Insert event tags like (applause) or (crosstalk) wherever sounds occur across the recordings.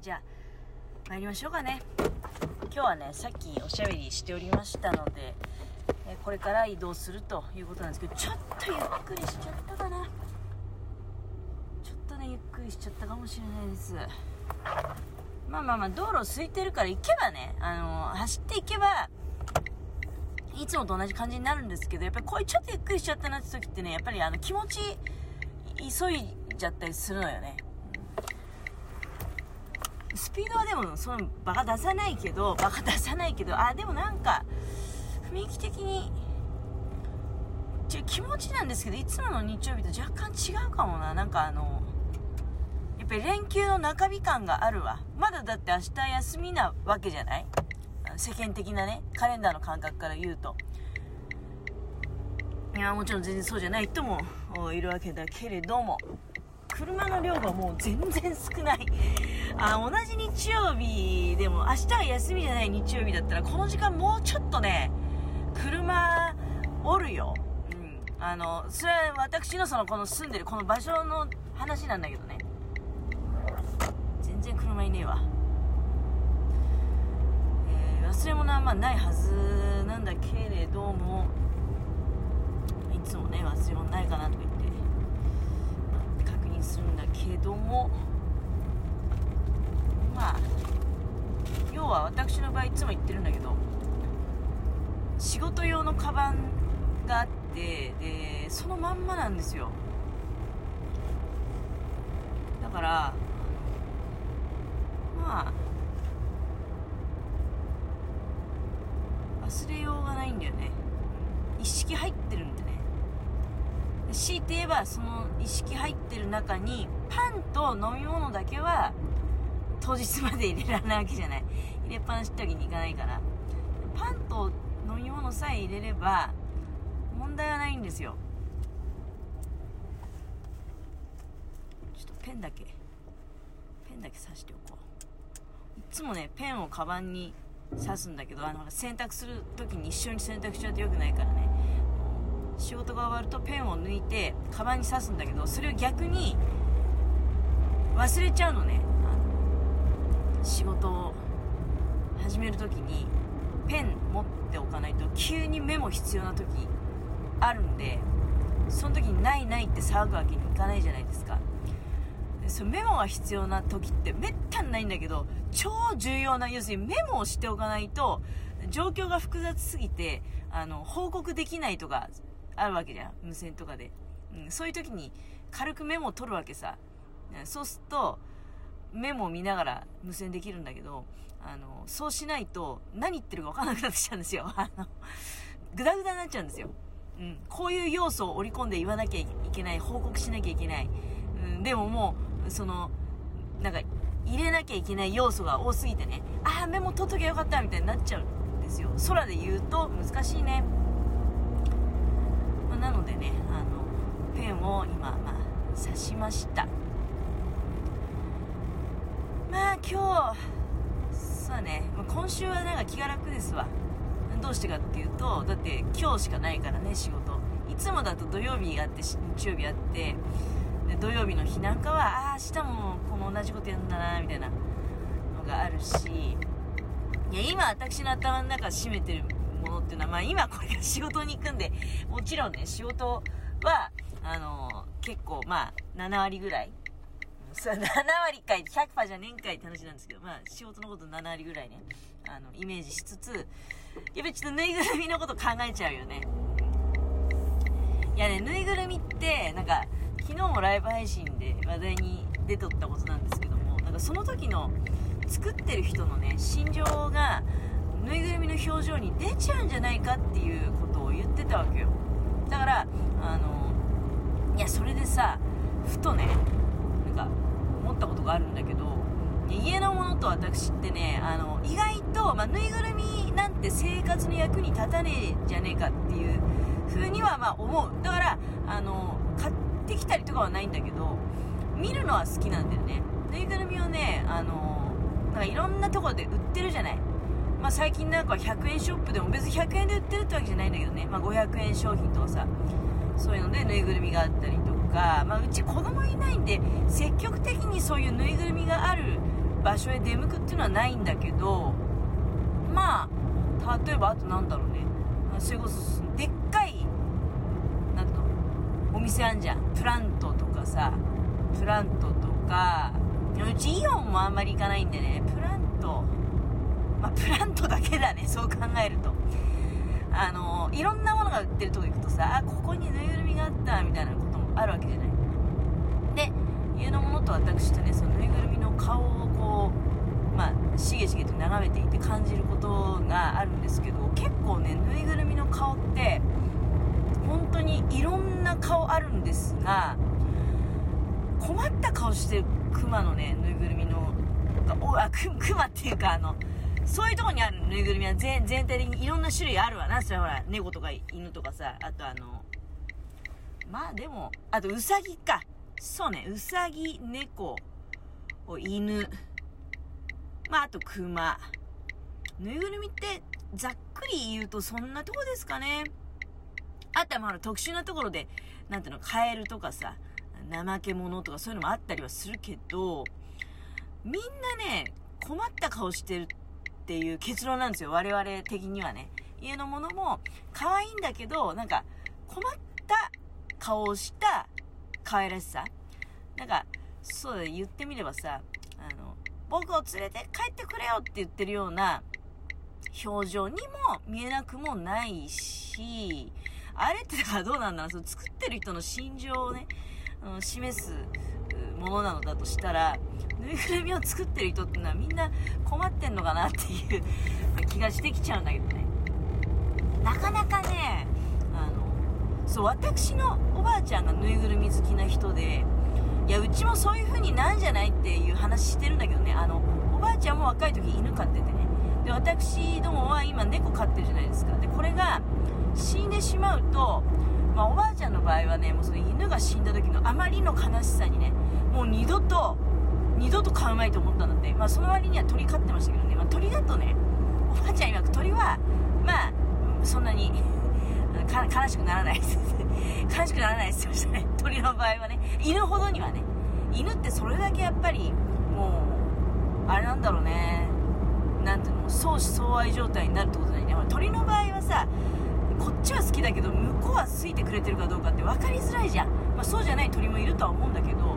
じゃあ参りましょうかね。今日はねさっきおしゃべりしておりましたのでえこれから移動するということなんですけどちょっとゆっくりしちゃったかな。ちょっとねゆっくりしちゃったかもしれないです。まあまあまあ道路空いてるから行けばねあの走っていけばいつもと同じ感じになるんですけどやっぱりこういうちょっとゆっくりしちゃったなって時ってねやっぱりあの気持ち急いじゃったりするのよね。スピードはでもそのバカ出さないけどバカ出さないけどあでもなんか雰囲気的に気持ちなんですけどいつもの日曜日と若干違うかもな。なんかあのやっぱり連休の中日感があるわ。まだだって明日休みなわけじゃない？世間的なねカレンダーの感覚から言うと。いやもちろん全然そうじゃない人もいるわけだけれども。車の量がもう全然少ない。あ同じ日曜日でも明日は休みじゃない日曜日だったらこの時間もうちょっとね車おるよ。うん。あのそれは私のそのこの住んでるこの場所の話なんだけどね。全然車いねえわ、えー、忘れ物はまあないはずなんだけれどもいつもね忘れ物ないかなとかんだけどもまあ要は私の場合いつも言ってるんだけど仕事用のカバンがあってでそのまんまなんですよ。だからまあ忘れようがないんだよね。一式入ってるんでね強いて言えばその意識入ってる中にパンと飲み物だけは当日まで入れられないわけじゃない。入れっぱなしってわけにいかないから。パンと飲み物さえ入れれば問題はないんですよ。ちょっとペンだけ。ペンだけ刺しておこう。いつもねペンをカバンに刺すんだけどあの洗濯する時に一緒に洗濯しちゃうとよくないからね。仕事が終わるとペンを抜いてカバンに刺すんだけどそれを逆に忘れちゃうのね。仕事を始める時にペン持っておかないと急にメモ必要な時あるんでその時にないないって騒ぐわけにいかないじゃないですか。でそメモが必要な時ってめったにないんだけど超重要な要するにメモをしておかないと状況が複雑すぎてあの報告できないとかあるわけじゃん。無線とかで、うん、そういう時に軽くメモを取るわけさ。そうするとメモを見ながら無線できるんだけどあのそうしないと何言ってるか分からなくなってきちゃうんですよ。(laughs) あのグダグダになっちゃうんですよ、うん、こういう要素を織り込んで言わなきゃいけない報告しなきゃいけない、うん、でももうそのなんか入れなきゃいけない要素が多すぎてね。ああメモ取っときゃよかったみたいになっちゃうんですよ。空で言うと難しいね。ねあのペンを今、まあ、刺しました。まあ今日そうね。今週はなんか気が楽ですわ。どうしてかっていうとだって今日しかないからね仕事。いつもだと土曜日があって日曜日あってで土曜日の日なんかはああ明日もこの同じことやるんだなみたいなのがあるし。いや今私の頭の中締めてる。ものっていうのは、まあ今これから仕事に行くんで、もちろんね、仕事は、あのー、結構、まあ、7割ぐらい。7割かい、100%じゃねえんかいって話なんですけど、まあ、仕事のこと7割ぐらいね、あの、イメージしつつ、やっぱりちょっとぬいぐるみのこと考えちゃうよね。いやね、ぬいぐるみって、なんか、昨日もライブ配信で話題に出とったことなんですけども、なんかその時の作ってる人のね、心情が、ぬいぐるみの表情に出ちゃうんじゃないかっていうことを言ってたわけよ。だからあのいやそれでさふとねなんか思ったことがあるんだけど家のものと私ってねあの意外と、まあ、ぬいぐるみなんて生活の役に立たねえじゃねえかっていう風にはま思う。だからあの買ってきたりとかはないんだけど見るのは好きなんだよね。ぬいぐるみをねあのなんかいろんなところで売ってるじゃない。まあ、最近なんか100円ショップでも別に100円で売ってるってわけじゃないんだけどね、まあ、500円商品とかさそういうのでぬいぐるみがあったりとか、まあ、うち子供いないんで積極的にそういうぬいぐるみがある場所へ出向くっていうのはないんだけどまあ例えばあとなんだろうね。それこそでっかいなんお店あんじゃん。プラントとかさ。プラントとか。うちイオンもあんまり行かないんでね。プラントまあプラントだけだねそう考えると。あのいろんなものが売ってるとこ行くとさあここにぬいぐるみがあったみたいなこともあるわけじゃない。で家の者と私とねそのぬいぐるみの顔をこうまあしげしげと眺めていて感じることがあるんですけど結構ねぬいぐるみの顔って本当にいろんな顔あるんですが困った顔してるクマのねぬいぐるみのおあクマっていうかあのそういうとこにあるぬいぐるみは全全体的にいろんな種類あるわな。それほら猫とか犬とかさ。あとあのまあでもあとウサギか。そうねウサギ猫犬。まああとクマぬいぐるみってざっくり言うとそんなとこですかね。あとはまあ特殊なところでなんていうのカエルとかさ怠け者とかそういうのもあったりはするけどみんなね困った顔してるっていう結論なんですよ。我々的にはね。家のものも可愛いんだけど、なんか困った顔をした可愛らしさ。なんか、そうだ、言ってみればさ、あの、僕を連れて帰ってくれよって言ってるような表情にも見えなくもないし、あれってだからどうなんだろう、その作ってる人の心情をね、うん、示すものなのだとしたら、ぬいぐるみを作ってる人っていうのはみんな困ってんのかなっていう気がしてきちゃうんだけどね。なかなかね、あの、そう、私のおばあちゃんがぬいぐるみ好きな人で、いや、うちもそういう風になんじゃないっていう話してるんだけどね、あの、おばあちゃんも若い時犬飼っててね。で、私どもは今猫飼ってるじゃないですか。で、これが死んでしまうと、まあ、おばあちゃんの場合はね、もうその犬が死んだ時のあまりの悲しさにね、もう二度と二度と買うまいと思ったんだって、まあ、その割には鳥飼ってましたけどね、まあ、鳥だとねおばあちゃん曰く鳥はまあそんなに悲しくならないです。(laughs) 悲しくならないですよね。鳥の場合はね。犬ほどにはね。犬ってそれだけやっぱりもうあれなんだろうね。なんていうの相思相愛状態になるってことないね。鳥の場合はさこっちは好きだけど向こうは好いてくれてるかどうかって分かりづらいじゃん、まあ、そうじゃない鳥もいるとは思うんだけど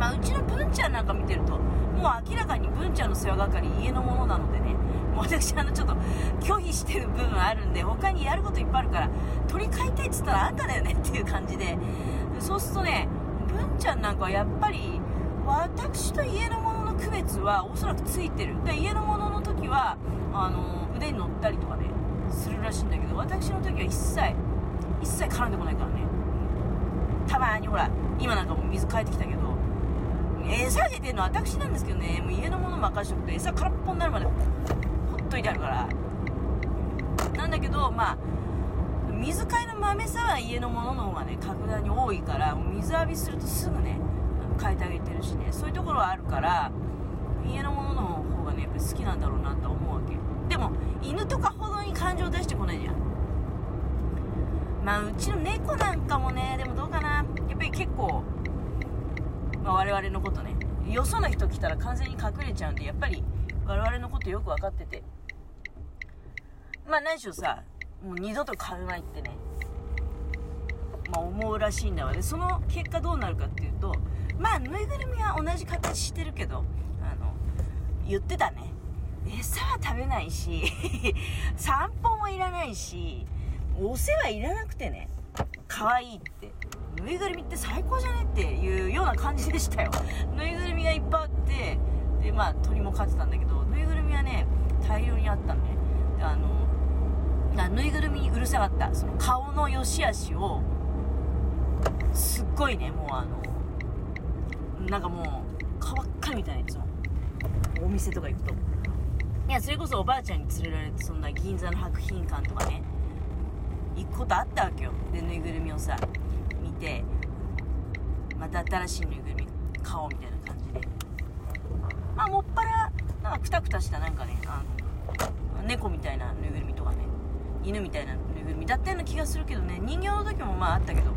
まあ、うちの文ちゃんなんか見てるともう明らかに文ちゃんの世話係家のものなのでね。もう私あのちょっと拒否してる部分あるんで他にやることいっぱいあるから鳥飼いたいっつったらあんただよねっていう感じで。そうするとね文ちゃんなんかはやっぱり私と家のものの区別はおそらくついてる。で家のものの時はあの腕に乗ったりとかねするらしいんだけど私の時は一切一切絡んでこないからね。たまにほら今なんかも水変えてきたけど餌あげてるのは私なんですけどね、もう家のもの任しておくと餌空っぽになるまでほっといてあるから。なんだけど、まあ、水替えの豆さは家のものの方がね、格段に多いから、水浴びするとすぐね、変えてあげてるしね、そういうところはあるから、家のものの方がね、やっぱり好きなんだろうなと思うわけ。でも、犬とかほどに感情出してこないじゃん。まあ、うちの猫なんかもね、でもどうかな。やっぱり結構、まあ、我々のことね。よその人来たら完全に隠れちゃうんでやっぱり我々のことよく分かってて。まあ何しろさもう二度と買うまいってね。まあ思うらしいんだわ。でその結果どうなるかっていうとまあぬいぐるみは同じ形してるけどあの言ってたね。餌は食べないし (laughs) 散歩もいらないしお世話いらなくてね。可愛いって。ぬいぐるみって最高じゃねっていうような感じでしたよ。(laughs) ぬいぐるみがいっぱいあってでまあ鳥も飼ってたんだけどぬいぐるみはね大量にあったのね。であのぬいぐるみにうるさかった。その顔の良し悪しをすっごいねもうあのなんかもう顔ばっかりみたいなやつをお店とか行くと。いやそれこそおばあちゃんに連れられてそんな銀座の博品館とかね行くことあったわけよ。でぬいぐるみをさてまた新しいぬいぐるみ買おうみたいな感じで。まあもっぱらなんかクタクタしたなんかねあの猫みたいなぬいぐるみとかね。犬みたいなぬいぐるみだったような気がするけどね。人形の時もまああったけど。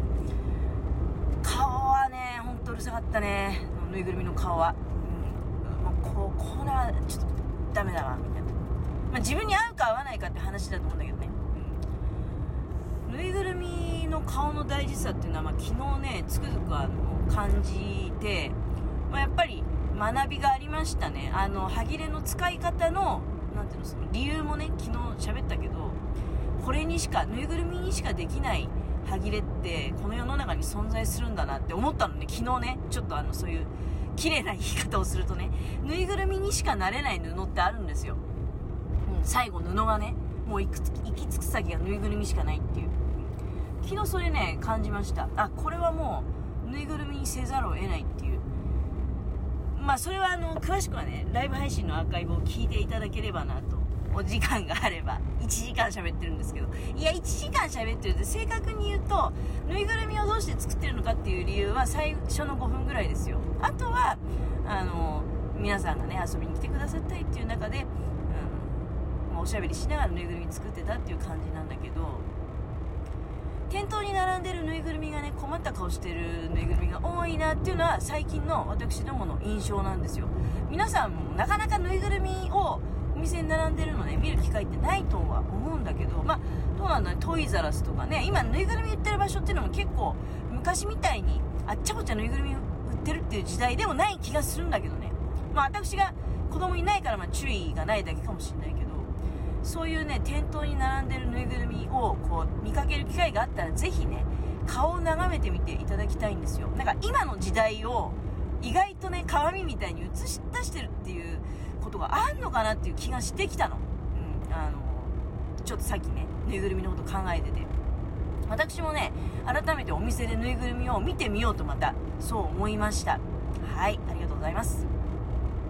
顔はねほんとうるさかったね。ぬいぐるみの顔は、うん、もうこダメだわみたいな、まあ、自分に合うか合わないかって話だと思うんだけどね、うん、ぬいぐる顔の大事さっていうのは、まあ、昨日ねつくづくあの感じて、まあ、やっぱり学びがありましたね。あの歯切れの使い方のなていうのその理由もね昨日喋ったけどこれにしかぬいぐるみにしかできない歯切れってこの世の中に存在するんだなって思ったのね。昨日ねちょっとあのそういう綺麗な言い方をするとねぬいぐるみにしかなれない布ってあるんですよ、うん、最後布がねもう行き着く先がぬいぐるみしかないっていう。昨日それね感じました。あこれはもうぬいぐるみにせざるを得ないっていう。まあそれはあの詳しくはねライブ配信のアーカイブを聞いていただければなと。お時間があれば。1時間喋ってるんですけど。いや1時間喋ってるって正確に言うとぬいぐるみをどうして作ってるのかっていう理由は最初の5分ぐらいですよ。あとはあの皆さんがね遊びに来てくださったりっていう中で、うん、おしゃべりしながらぬいぐるみ作ってたっていう感じなんだけど。店頭に並んでるぬいぐるみがね困った顔してるぬいぐるみが多いなっていうのは最近の私どもの印象なんですよ。皆さんもなかなかぬいぐるみをお店に並んでるのね見る機会ってないとは思うんだけどまあどうなんだろうトイザラスとかね今ぬいぐるみ売ってる場所っていうのも結構昔みたいにあっちゃこっちゃぬいぐるみ売ってるっていう時代でもない気がするんだけどね。まあ私が子供いないからま注意がないだけかもしれないけどそういうね店頭に並んでるぬいぐるみをこう見かける機会があったらぜひね顔を眺めてみていただきたいんですよ。なんか今の時代を意外とね鏡みたいに映し出してるっていうことがあんのかなっていう気がしてきたの,、うん、あのちょっとさっきねぬいぐるみのこと考えてて。私もね改めてお店でぬいぐるみを見てみようとまたそう思いました。はいありがとうございます。